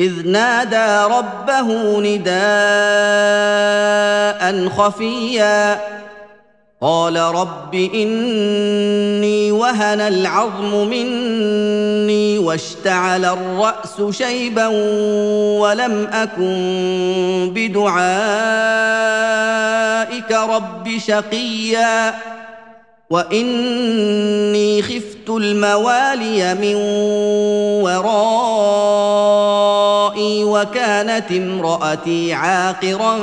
إذ نادى ربه نداء خفيا. قال رب إني وهن العظم مني واشتعل الرأس شيبا ولم أكن بدعائك رب شقيا. وإني خفت الموالي من ورائي وكانت امرأتي عاقرا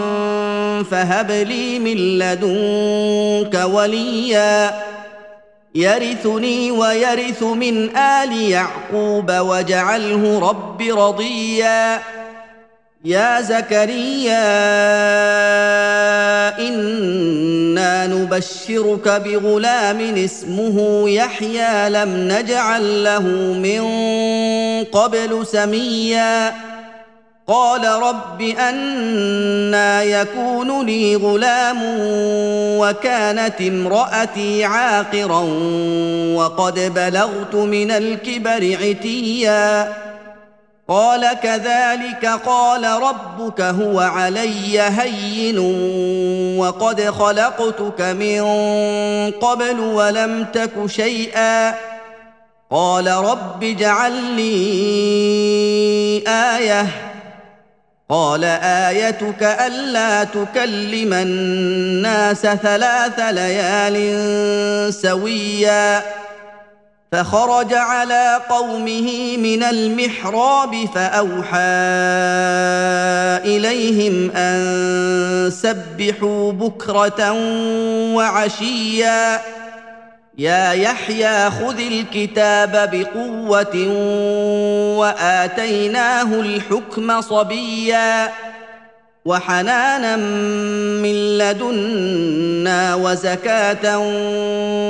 فهب لي من لدنك وليا. يرثني ويرث من آل يعقوب واجعله رب رضيا. يا زكريا إنا نبشرك بغلام اسمه يحيى لم نجعل له من قبل سميا. قال رب أنا يكون لي غلام وكانت امرأتي عاقرا وقد بلغت من الكبر عتيا. قال كذلك قال ربك هو علي هين وقد خلقتك من قبل ولم تك شيئا. قال رب اجعل لي آية قال آيتك ألا تكلم الناس ثلاث ليال سويا فخرج على قومه من المحراب فأوحى إليهم أن سبحوا بكرة وعشيا يا يحيى خذ الكتاب بقوة وآتيناه الحكم صبيا وحنانا من لدنا وزكاة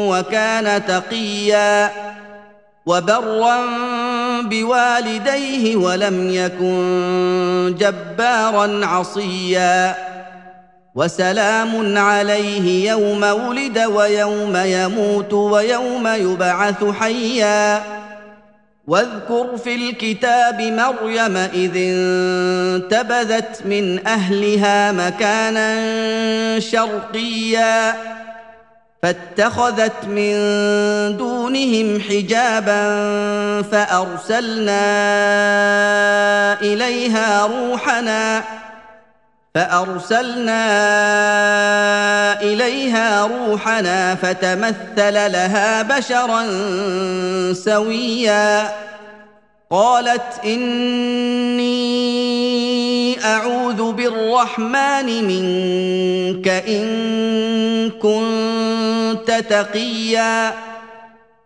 وكان تقيا وبرا بوالديه ولم يكن جبارا عصيا وسلام عليه يوم ولد ويوم يموت ويوم يبعث حيا. واذكر في الكتاب مريم إذ انتبذت من أهلها مكانا شرقيا. فاتخذت من دونهم حجابا فأرسلنا إليها روحنا فأرسلنا إليها روحنا فتمثل لها بشرا سويا. قالت إني أعوذ بالرحمن منك إن كنت تقيا.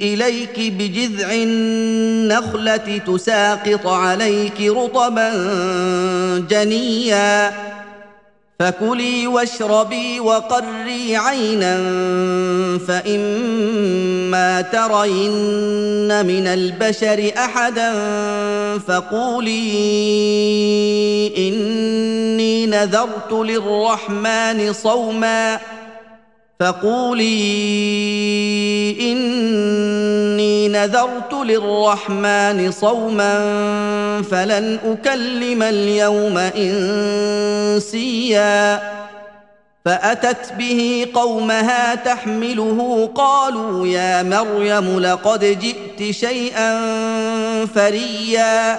إليك بجذع النخلة تساقط عليك رطبا جنيا. فكلي واشربي وقري عينا فإما ترين من البشر احدا فقولي إني نذرت للرحمن صوما. فقولي إني نذرت للرحمن صوما فلن أكلم اليوم إنسيا. فأتت به قومها تحمله قالوا يا مريم لقد جئت شيئا فريا.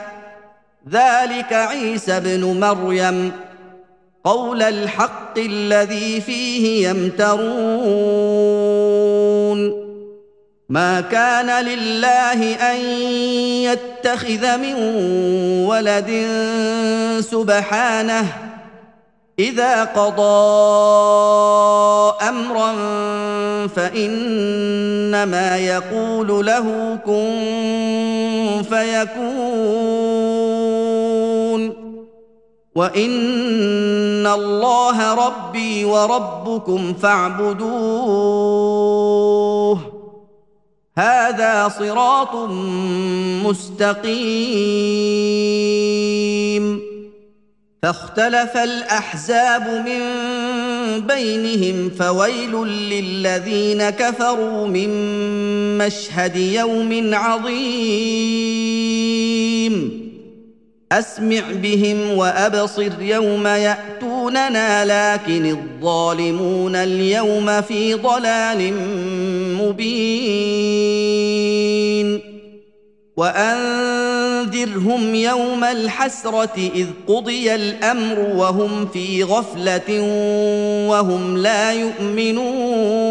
ذلك عيسى ابن مريم. قول الحق الذي فيه يمترون. ما كان لله أن يتخذ من ولد سبحانه. إذا قضى أمرا فإنما يقول له كن فيكون. وان الله ربي وربكم فاعبدوه. هذا صراط مستقيم. فاختلف الاحزاب من بينهم فويل للذين كفروا من مشهد يوم عظيم. أسمع بهم وأبصر يوم يأتوننا لكن الظالمون اليوم في ضلال مبين. وأنذرهم يوم الحسرة إذ قضي الأمر وهم في غفلة وهم لا يؤمنون.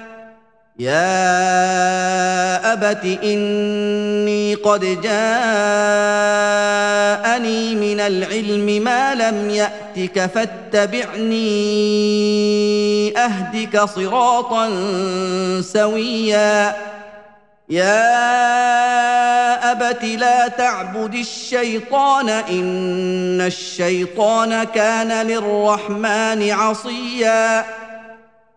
يا ابت اني قد جاءني من العلم ما لم ياتك فاتبعني اهدك صراطا سويا يا ابت لا تعبد الشيطان ان الشيطان كان للرحمن عصيا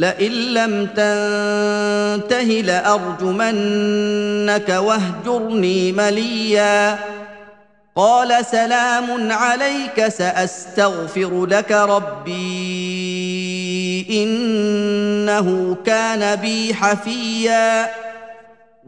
لئن لم تنته لأرجمنك واهجرني مليا. قال سلام عليك سأستغفر لك ربي. إنه كان بي حفيا.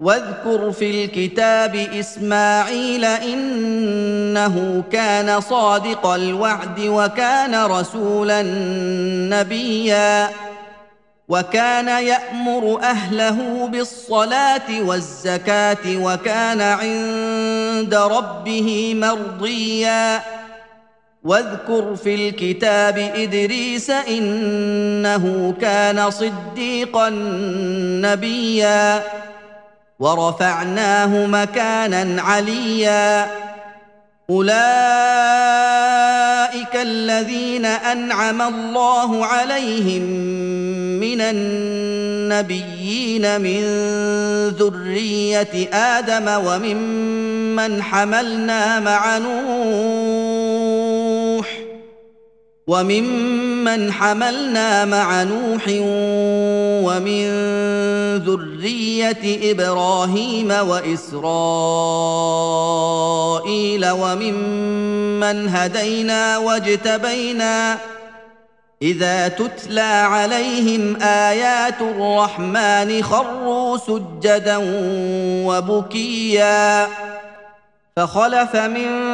واذكر في الكتاب إسماعيل إنه كان صادق الوعد وكان رسولا نبيا وكان يأمر أهله بالصلاة والزكاة وكان عند ربه مرضيا واذكر في الكتاب إدريس إنه كان صديقا نبيا ورفعناه مكانا عليا. أولئك الذين أنعم الله عليهم من النبيين من ذرية آدم وممن حملنا مع نوح. وممن حملنا مع نوح ومن ذرية إبراهيم وإسرائيل وممن هدينا واجتبينا إذا تتلى عليهم آيات الرحمن خروا سجدا وبكيا فخلف من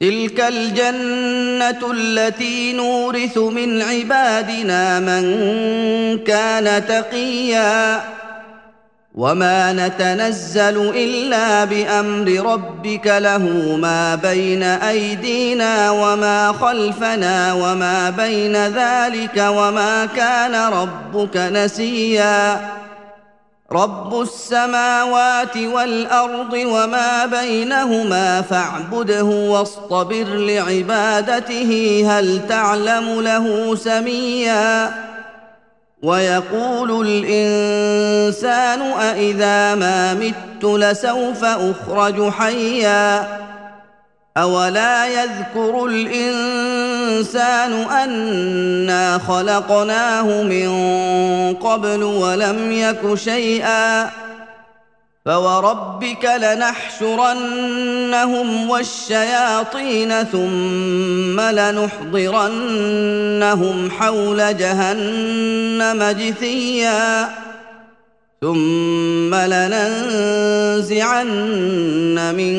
تلك الجنة التي نورث من عبادنا من كان تقيا وما نتنزل إلا بأمر ربك له ما بين أيدينا وما خلفنا وما بين ذلك وما كان ربك نسيا رب السماوات والارض وما بينهما فاعبده واصطبر لعبادته هل تعلم له سميا ويقول الانسان أإذا ما مت لسوف اخرج حيا اولا يذكر الانسان أنا خلقناه من قبل ولم يك شيئا فوربك لنحشرنهم والشياطين ثم لنحضرنهم حول جهنم جثيا ثم لننزعن من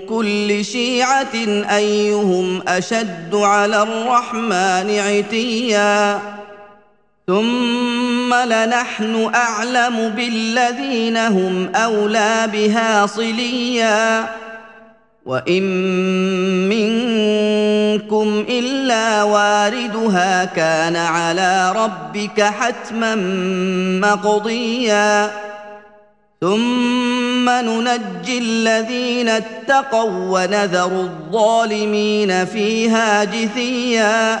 كل شيعة أيهم أشد على الرحمن عتيا. ثم لنحن أعلم بالذين هم أولى بها صليا. وان منكم الا واردها كان على ربك حتما مقضيا ثم ننجي الذين اتقوا ونذر الظالمين فيها جثيا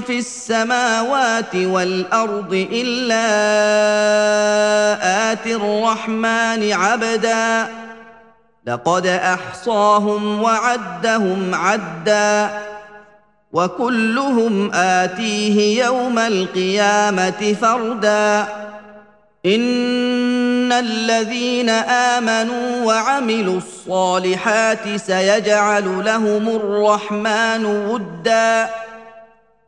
في السماوات والأرض إلا اتي الرحمن عبدا. لقد أحصاهم وعدهم عدا. وكلهم آتيه يوم القيامة فردا. إن الذين آمنوا وعملوا الصالحات سيجعل لهم الرحمن ودا.